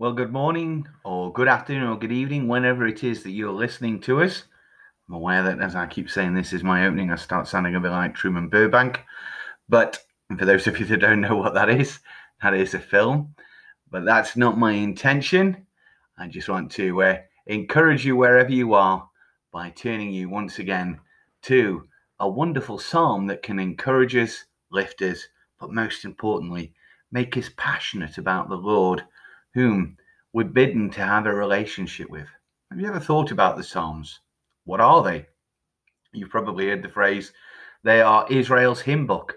Well, good morning, or good afternoon, or good evening, whenever it is that you're listening to us. I'm aware that as I keep saying this is my opening, I start sounding a bit like Truman Burbank. But for those of you that don't know what that is, that is a film. But that's not my intention. I just want to uh, encourage you wherever you are by turning you once again to a wonderful psalm that can encourage us, lift us, but most importantly, make us passionate about the Lord whom we're bidden to have a relationship with. Have you ever thought about the Psalms? What are they? You've probably heard the phrase, they are Israel's hymn book,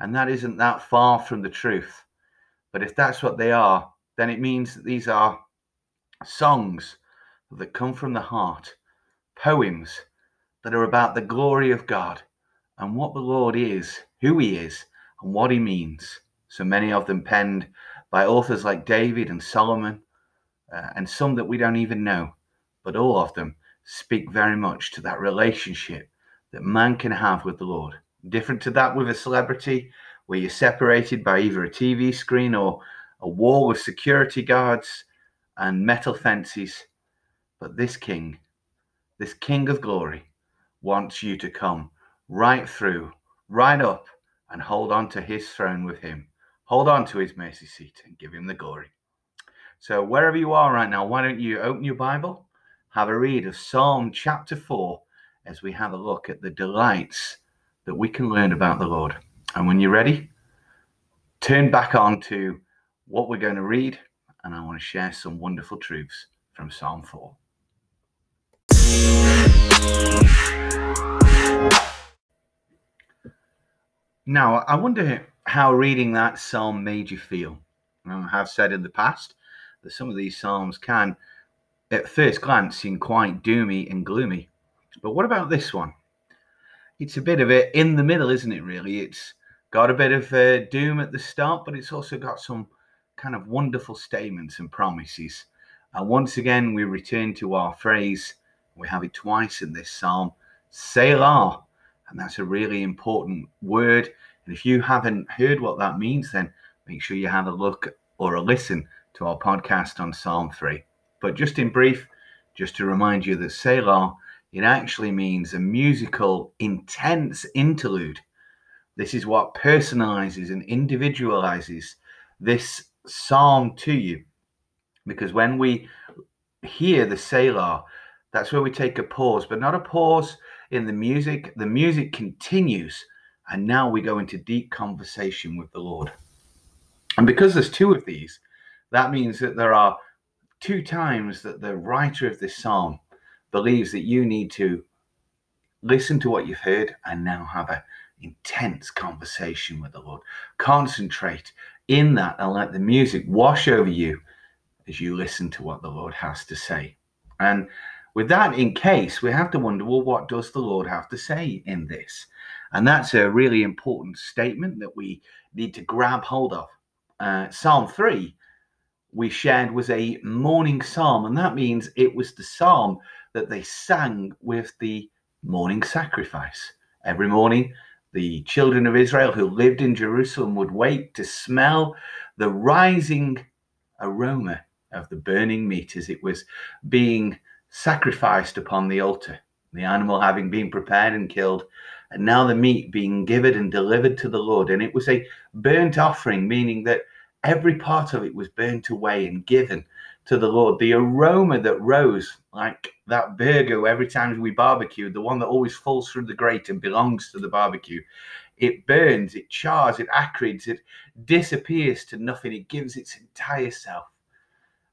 and that isn't that far from the truth. But if that's what they are, then it means that these are songs that come from the heart, poems that are about the glory of God and what the Lord is, who He is, and what He means. So many of them penned by authors like David and Solomon, uh, and some that we don't even know, but all of them speak very much to that relationship that man can have with the Lord. Different to that with a celebrity, where you're separated by either a TV screen or a wall with security guards and metal fences. But this King, this King of glory, wants you to come right through, right up, and hold on to his throne with him hold on to his mercy seat and give him the glory. So, wherever you are right now, why don't you open your Bible, have a read of Psalm chapter 4 as we have a look at the delights that we can learn about the Lord. And when you're ready, turn back on to what we're going to read, and I want to share some wonderful truths from Psalm 4. Now, I wonder how reading that psalm made you feel. I have said in the past that some of these psalms can, at first glance, seem quite doomy and gloomy. But what about this one? It's a bit of it in the middle, isn't it, really? It's got a bit of uh, doom at the start, but it's also got some kind of wonderful statements and promises. And once again, we return to our phrase, we have it twice in this psalm, Selah. And that's a really important word and if you haven't heard what that means, then make sure you have a look or a listen to our podcast on Psalm 3. But just in brief, just to remind you that Selah, it actually means a musical, intense interlude. This is what personalizes and individualizes this psalm to you. Because when we hear the Selah, that's where we take a pause, but not a pause in the music. The music continues and now we go into deep conversation with the Lord. And because there's two of these, that means that there are two times that the writer of this psalm believes that you need to listen to what you've heard and now have an intense conversation with the Lord. Concentrate in that and let the music wash over you as you listen to what the Lord has to say. And with that in case, we have to wonder well, what does the Lord have to say in this? And that's a really important statement that we need to grab hold of. Uh, psalm 3, we shared, was a morning psalm, and that means it was the psalm that they sang with the morning sacrifice. Every morning, the children of Israel who lived in Jerusalem would wait to smell the rising aroma of the burning meat as it was being sacrificed upon the altar. The animal having been prepared and killed, and now the meat being given and delivered to the Lord. And it was a burnt offering, meaning that every part of it was burnt away and given to the Lord. The aroma that rose, like that burger every time we barbecue, the one that always falls through the grate and belongs to the barbecue, it burns, it chars, it acrids, it disappears to nothing. It gives its entire self.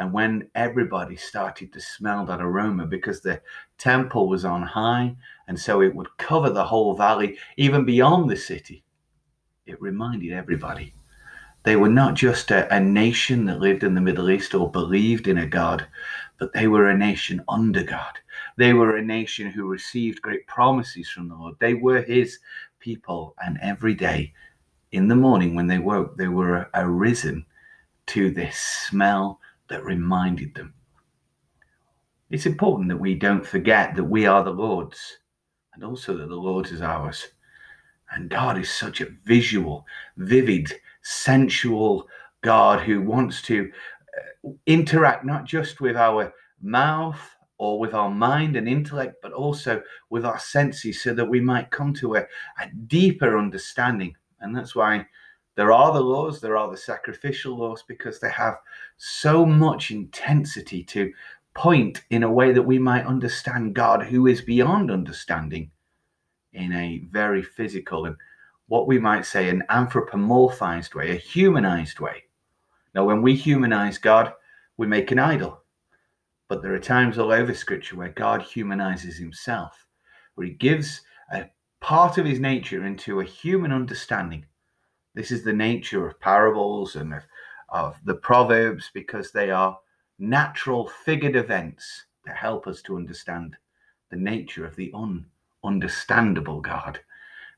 And when everybody started to smell that aroma, because the temple was on high, and so it would cover the whole valley, even beyond the city, it reminded everybody they were not just a, a, nation that lived in the Middle East or believed in a God, but they were a nation under God. They were a nation who received great promises from the Lord. They were His people, and every day in the morning when they woke, they were arisen to this smell that reminded them. It's important that we don't forget that we are the Lord's and also that the Lord is ours. And God is such a visual, vivid, sensual God who wants to uh, interact not just with our mouth or with our mind and intellect, but also with our senses so that we might come to a, a deeper understanding. And that's why there are the laws, there are the sacrificial laws, because they have so much intensity to point in a way that we might understand God, who is beyond understanding, in a very physical and what we might say an anthropomorphized way, a humanized way. Now, when we humanize God, we make an idol. But there are times all over Scripture where God humanizes himself, where he gives a part of his nature into a human understanding. This is the nature of parables and of, of the Proverbs because they are natural figured events that help us to understand the nature of the ununderstandable God.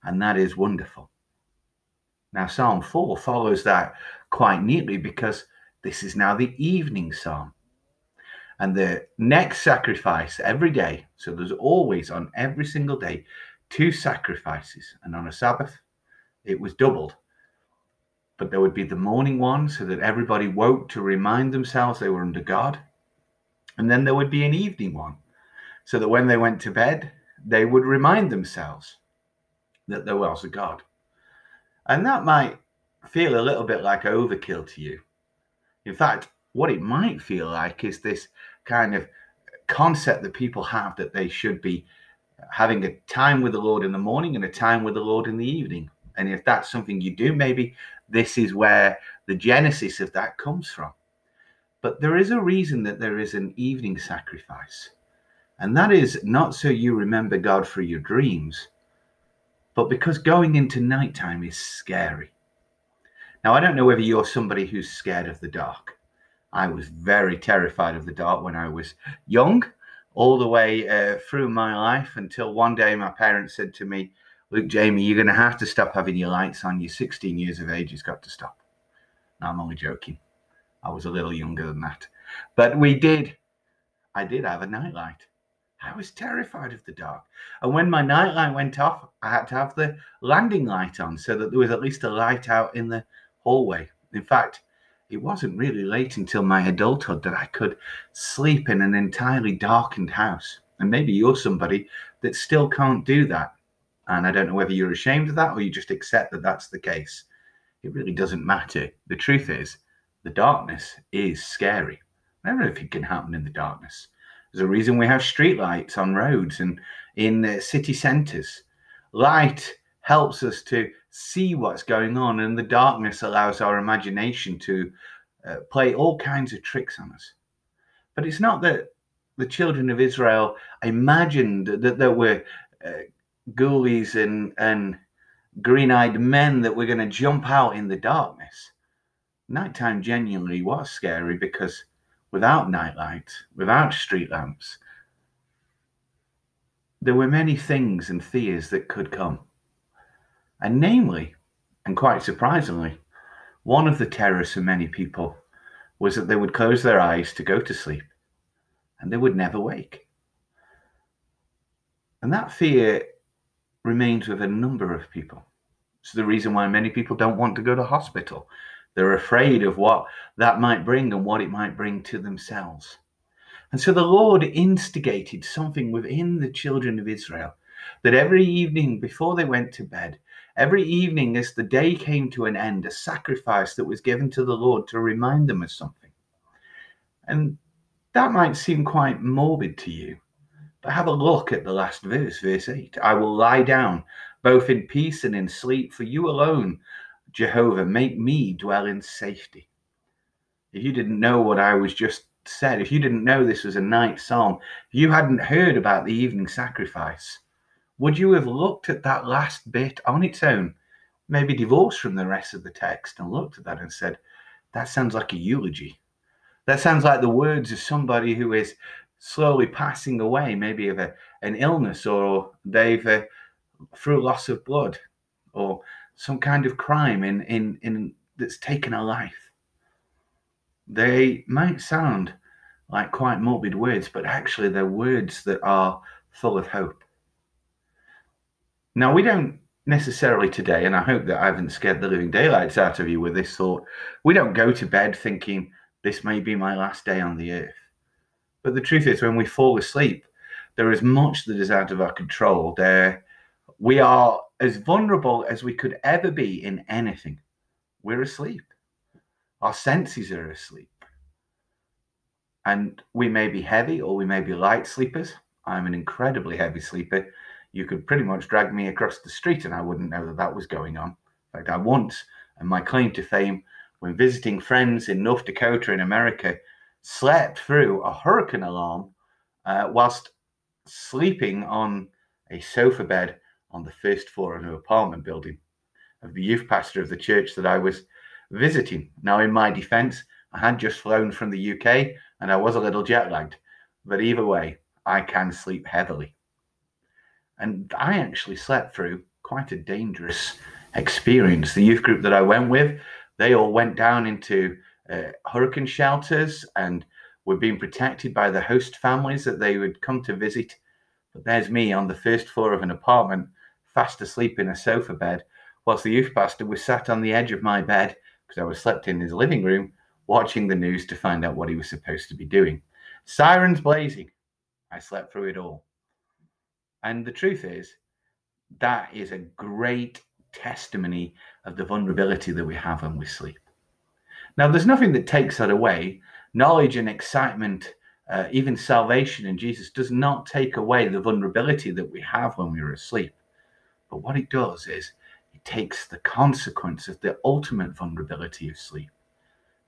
And that is wonderful. Now, Psalm 4 follows that quite neatly because this is now the evening psalm. And the next sacrifice every day, so there's always on every single day two sacrifices. And on a Sabbath, it was doubled. But there would be the morning one so that everybody woke to remind themselves they were under God. And then there would be an evening one so that when they went to bed, they would remind themselves that there was a God. And that might feel a little bit like overkill to you. In fact, what it might feel like is this kind of concept that people have that they should be having a time with the Lord in the morning and a time with the Lord in the evening. And if that's something you do, maybe this is where the genesis of that comes from. But there is a reason that there is an evening sacrifice. And that is not so you remember God for your dreams, but because going into nighttime is scary. Now, I don't know whether you're somebody who's scared of the dark. I was very terrified of the dark when I was young, all the way uh, through my life until one day my parents said to me, Luke, Jamie, you're going to have to stop having your lights on. You're 16 years of age, it's got to stop. No, I'm only joking. I was a little younger than that. But we did. I did have a nightlight. I was terrified of the dark. And when my nightlight went off, I had to have the landing light on so that there was at least a light out in the hallway. In fact, it wasn't really late until my adulthood that I could sleep in an entirely darkened house. And maybe you're somebody that still can't do that. And I don't know whether you're ashamed of that or you just accept that that's the case. It really doesn't matter. The truth is, the darkness is scary. Everything can happen in the darkness. There's a reason we have streetlights on roads and in uh, city centres. Light helps us to see what's going on, and the darkness allows our imagination to uh, play all kinds of tricks on us. But it's not that the children of Israel imagined that there were uh, ghoulies and, and green eyed men that were going to jump out in the darkness. Nighttime genuinely was scary because without nightlight, without street lamps, there were many things and fears that could come. And namely, and quite surprisingly, one of the terrors for many people was that they would close their eyes to go to sleep and they would never wake. And that fear remains with a number of people. It's the reason why many people don't want to go to hospital. They're afraid of what that might bring and what it might bring to themselves. And so the Lord instigated something within the children of Israel that every evening before they went to bed, Every evening, as the day came to an end, a sacrifice that was given to the Lord to remind them of something. And that might seem quite morbid to you, but have a look at the last verse, verse 8. I will lie down both in peace and in sleep, for you alone, Jehovah, make me dwell in safety. If you didn't know what I was just said, if you didn't know this was a night psalm, if you hadn't heard about the evening sacrifice, would you have looked at that last bit on its own, maybe divorced from the rest of the text, and looked at that and said, that sounds like a eulogy? That sounds like the words of somebody who is slowly passing away, maybe of a, an illness, or they've uh, through loss of blood, or some kind of crime in, in, in that's taken a life. They might sound like quite morbid words, but actually they're words that are full of hope. Now, we don't necessarily today, and I hope that I haven't scared the living daylights out of you with this thought, we don't go to bed thinking This may be my last day on the earth. But the truth is, when we fall asleep, there is much that is out of our control. There, we are as vulnerable as we could ever be in anything. We're asleep. Our senses are asleep. And we may be heavy or we may be light sleepers. I'm an incredibly heavy sleeper. You could pretty much drag me across the street and I wouldn't know that that was going on. In fact, I once, and my claim to fame, when visiting friends in North Dakota in America, slept through a hurricane alarm uh, whilst sleeping on a sofa bed on the first floor of an apartment building of the youth pastor of the church that I was visiting. Now, in my defense, I had just flown from the UK and I was a little jet lagged, but either way, I can sleep heavily. And I actually slept through quite a dangerous experience. The youth group that I went with, they all went down into uh, hurricane shelters and were being protected by the host families that they would come to visit. But there's me on the first floor of an apartment, fast asleep in a sofa bed, whilst the youth pastor was sat on the edge of my bed because I was slept in his living room, watching the news to find out what he was supposed to be doing. Sirens blazing. I slept through it all. And the truth is, that is a great testimony of the vulnerability that we have when we sleep. Now, there's nothing that takes that away. Knowledge and excitement, uh, even salvation in Jesus, does not take away the vulnerability that we have when we are asleep. But what it does is it takes the consequence of the ultimate vulnerability of sleep.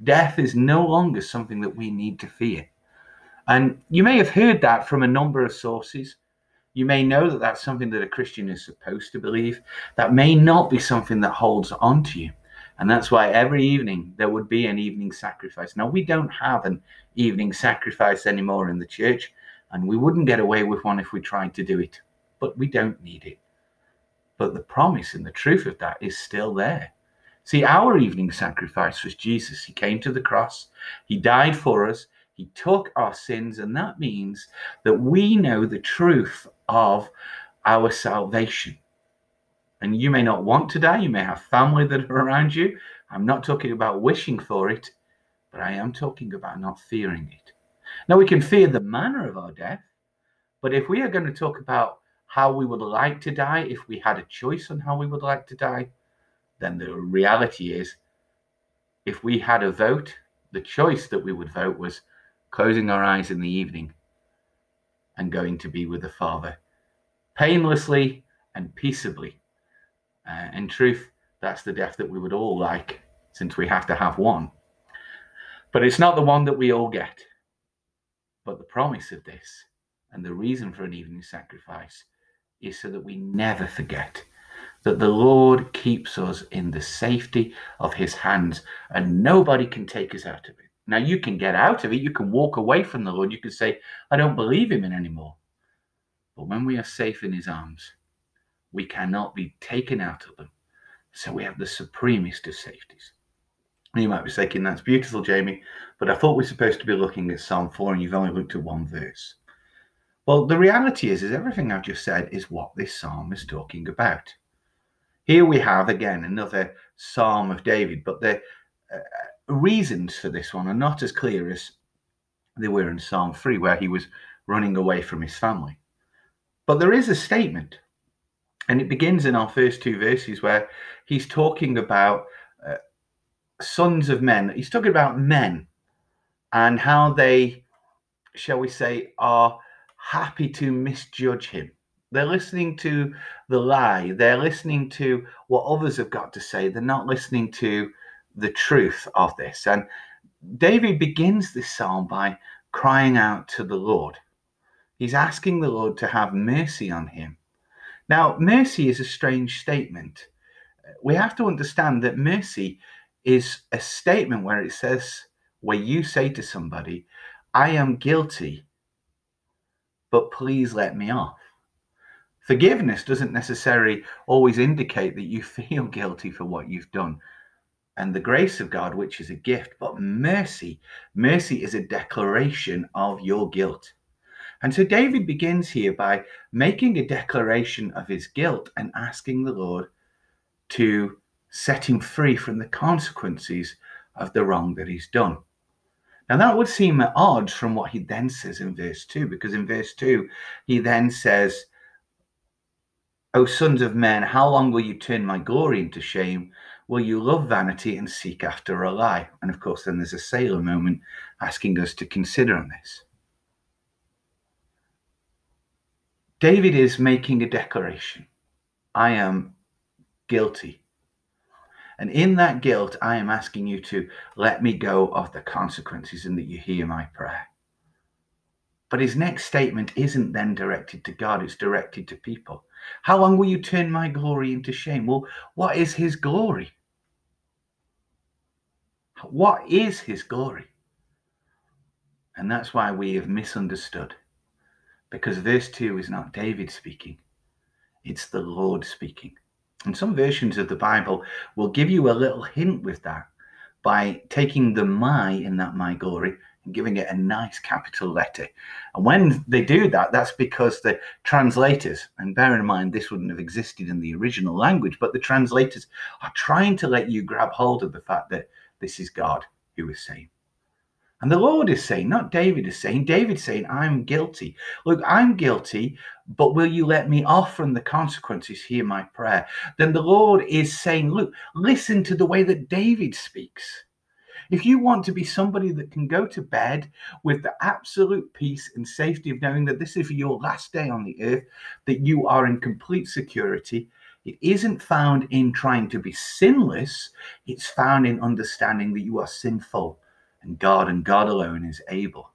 Death is no longer something that we need to fear. And you may have heard that from a number of sources. You may know that that's something that a Christian is supposed to believe. That may not be something that holds on to you. And that's why every evening there would be an evening sacrifice. Now, we don't have an evening sacrifice anymore in the church, and we wouldn't get away with one if we tried to do it, but we don't need it. But the promise and the truth of that is still there. See, our evening sacrifice was Jesus. He came to the cross, He died for us, He took our sins, and that means that we know the truth of our salvation. And you may not want to die, you may have family that are around you. I'm not talking about wishing for it, but I am talking about not fearing it. Now, we can fear the manner of our death, but if we are going to talk about how we would like to die, if we had a choice on how we would like to die, then the reality is if we had a vote, the choice that we would vote was closing our eyes in the evening and going to be with the Father painlessly and peaceably. Uh, in truth, that's the death that we would all like, since we have to have one. But it's not the one that we all get. But the promise of this and the reason for an evening sacrifice is so that we never forget that the Lord keeps us in the safety of his hands and nobody can take us out of it. Now, you can get out of it, you can walk away from the Lord, you can say, I don't believe him anymore. But when we are safe in his arms, we cannot be taken out of them. So we have the supremest of safeties. You might be thinking, that's beautiful, Jamie, but I thought we are supposed to be looking at Psalm 4 and you've only looked at one verse. Well, the reality is, is everything I've just said is what this psalm is talking about. Here we have again another psalm of David, but the uh, reasons for this one are not as clear as they were in Psalm 3, where he was running away from his family. But there is a statement and it begins in our first two verses where he's talking about uh, sons of men. He's talking about men and how they, shall we say, are happy to misjudge him. They're listening to the lie. They're listening to what others have got to say. They're not listening to the truth of this. And David begins this psalm by crying out to the Lord. He's asking the Lord to have mercy on him now, mercy is a strange statement. We have to understand that mercy is a statement where it says, where you say to somebody, I am guilty, but please let me off. Forgiveness doesn't necessarily always indicate that you feel guilty for what you've done. And the grace of God, which is a gift, but mercy, mercy is a declaration of your guilt. And so David begins here by making a declaration of his guilt and asking the Lord to set him free from the consequences of the wrong that he's done. Now, that would seem at odds from what he then says in verse 2, because in verse 2, he then says, O sons of men, how long will you turn my glory into shame? Will you love vanity and seek after a lie? And of course, then there's a Selah moment asking us to consider on this. David is making a declaration I am guilty. And in that guilt, I am asking you to let me go of the consequences and that you hear my prayer. But his next statement isn't then directed to God, it's directed to people. How long will you turn my glory into shame? Well, what is his glory? What is his glory? And that's why we have misunderstood. Because verse 2 is not David speaking, it's the Lord speaking. And some versions of the Bible will give you a little hint with that by taking the my in that my glory and giving it a nice capital letter. And when they do that, that's because the translators, and bear in mind this wouldn't have existed in the original language, but the translators are trying to let you grab hold of the fact that this is God who is saying. And the Lord is saying, not David is saying, David's saying, I'm guilty. Look, I'm guilty, but will you let me off from the consequences? Hear my prayer. Then the Lord is saying, Look, listen to the way that David speaks. If you want to be somebody that can go to bed with the absolute peace and safety of knowing that this is your last day on the earth, that you are in complete security, it isn't found in trying to be sinless, it's found in understanding that you are sinful and God and God alone is able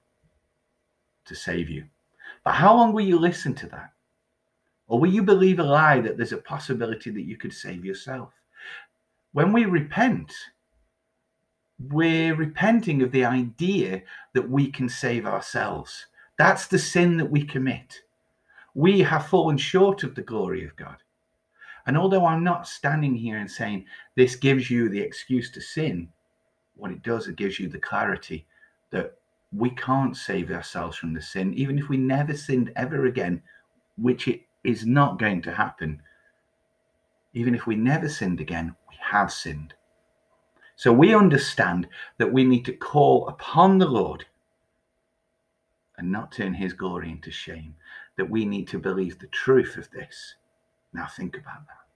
to save you. But how long will you listen to that? Or will you believe a lie that there's a possibility that you could save yourself? When we repent, we're repenting of the idea that we can save ourselves. That's the sin that we commit. We have fallen short of the glory of God. And although I'm not standing here and saying this gives you the excuse to sin, what it does, it gives you the clarity that we can't save ourselves from the sin, even if we never sinned ever again, which it is not going to happen. Even if we never sinned again, we have sinned. So we understand that we need to call upon the Lord and not turn his glory into shame, that we need to believe the truth of this. Now think about that.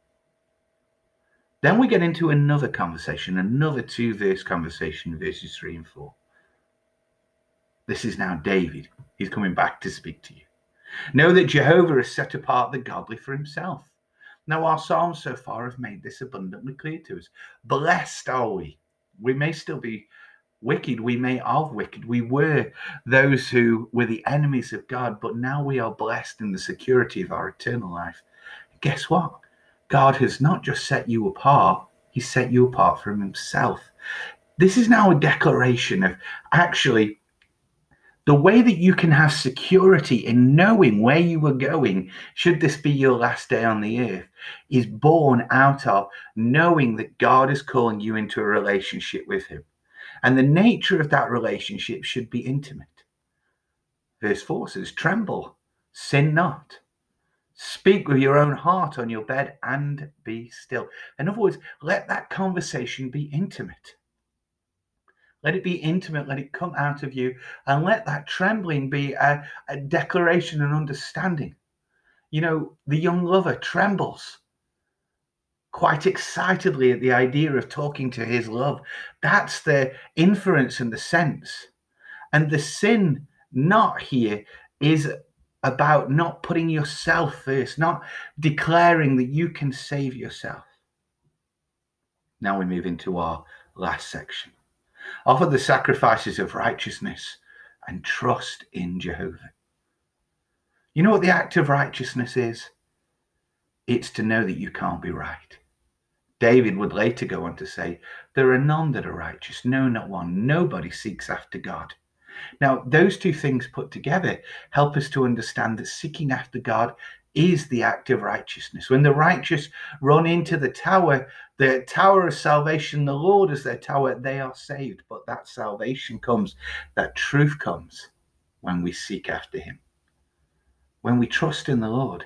Then we get into another conversation, another two verse conversation, verses three and four. This is now David. He's coming back to speak to you. Know that Jehovah has set apart the godly for himself. Now, our Psalms so far have made this abundantly clear to us. Blessed are we. We may still be wicked. We may have wicked. We were those who were the enemies of God, but now we are blessed in the security of our eternal life. Guess what? God has not just set you apart, He set you apart from Himself. This is now a declaration of actually the way that you can have security in knowing where you are going, should this be your last day on the earth, is born out of knowing that God is calling you into a relationship with Him. And the nature of that relationship should be intimate. Verse 4 says, Tremble, sin not. Speak with your own heart on your bed and be still. In other words, let that conversation be intimate. Let it be intimate. Let it come out of you. And let that trembling be a, a declaration and understanding. You know, the young lover trembles quite excitedly at the idea of talking to his love. That's the inference and the sense. And the sin not here is about not putting yourself first, not declaring that you can save yourself. Now we move into our last section. Offer the sacrifices of righteousness and trust in Jehovah. You know what the act of righteousness is? It's to know that you can't be right. David would later go on to say, There are none that are righteous, no, not one. Nobody seeks after God. Now, those two things put together help us to understand that seeking after God is the act of righteousness. When the righteous run into the tower, the tower of salvation, the Lord is their tower, they are saved. But that salvation comes, that truth comes when we seek after Him. When we trust in the Lord,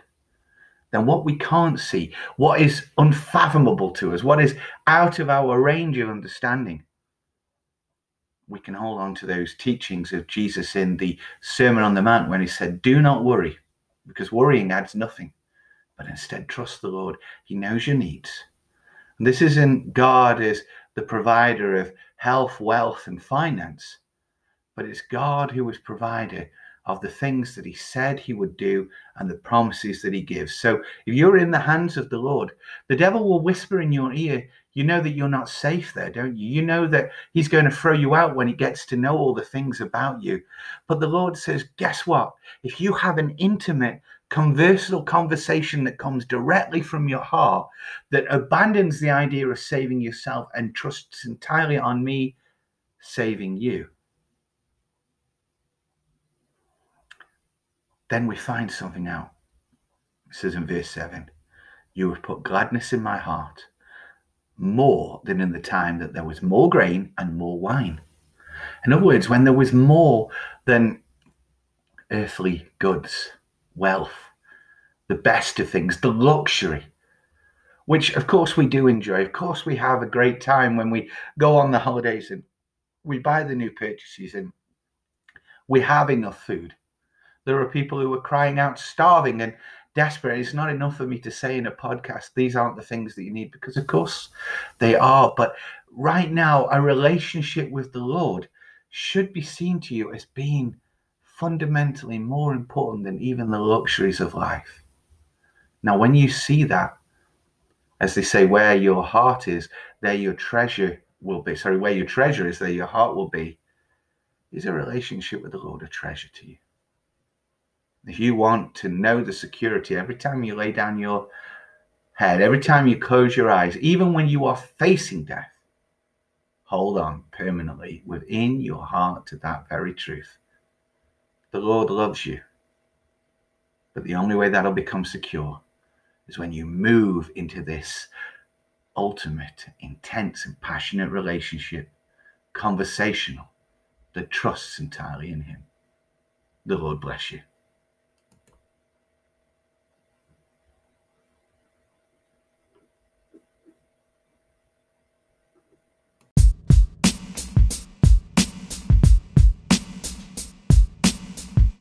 then what we can't see, what is unfathomable to us, what is out of our range of understanding, we can hold on to those teachings of Jesus in the Sermon on the Mount when he said, Do not worry, because worrying adds nothing, but instead trust the Lord. He knows your needs. And this isn't God as the provider of health, wealth, and finance, but it's God who is provider of the things that he said he would do and the promises that he gives. So if you're in the hands of the Lord, the devil will whisper in your ear, you know that you're not safe there, don't you? You know that he's going to throw you out when he gets to know all the things about you. But the Lord says, guess what? If you have an intimate, conversational conversation that comes directly from your heart, that abandons the idea of saving yourself and trusts entirely on me saving you, Then we find something out. It says in verse 7 You have put gladness in my heart more than in the time that there was more grain and more wine. In other words, when there was more than earthly goods, wealth, the best of things, the luxury, which of course we do enjoy. Of course, we have a great time when we go on the holidays and we buy the new purchases and we have enough food. There are people who are crying out, starving and desperate. It's not enough for me to say in a podcast, these aren't the things that you need, because of course they are. But right now, a relationship with the Lord should be seen to you as being fundamentally more important than even the luxuries of life. Now, when you see that, as they say, where your heart is, there your treasure will be. Sorry, where your treasure is, there your heart will be. Is a relationship with the Lord a treasure to you? If you want to know the security every time you lay down your head, every time you close your eyes, even when you are facing death, hold on permanently within your heart to that very truth. The Lord loves you. But the only way that'll become secure is when you move into this ultimate, intense, and passionate relationship, conversational, that trusts entirely in Him. The Lord bless you.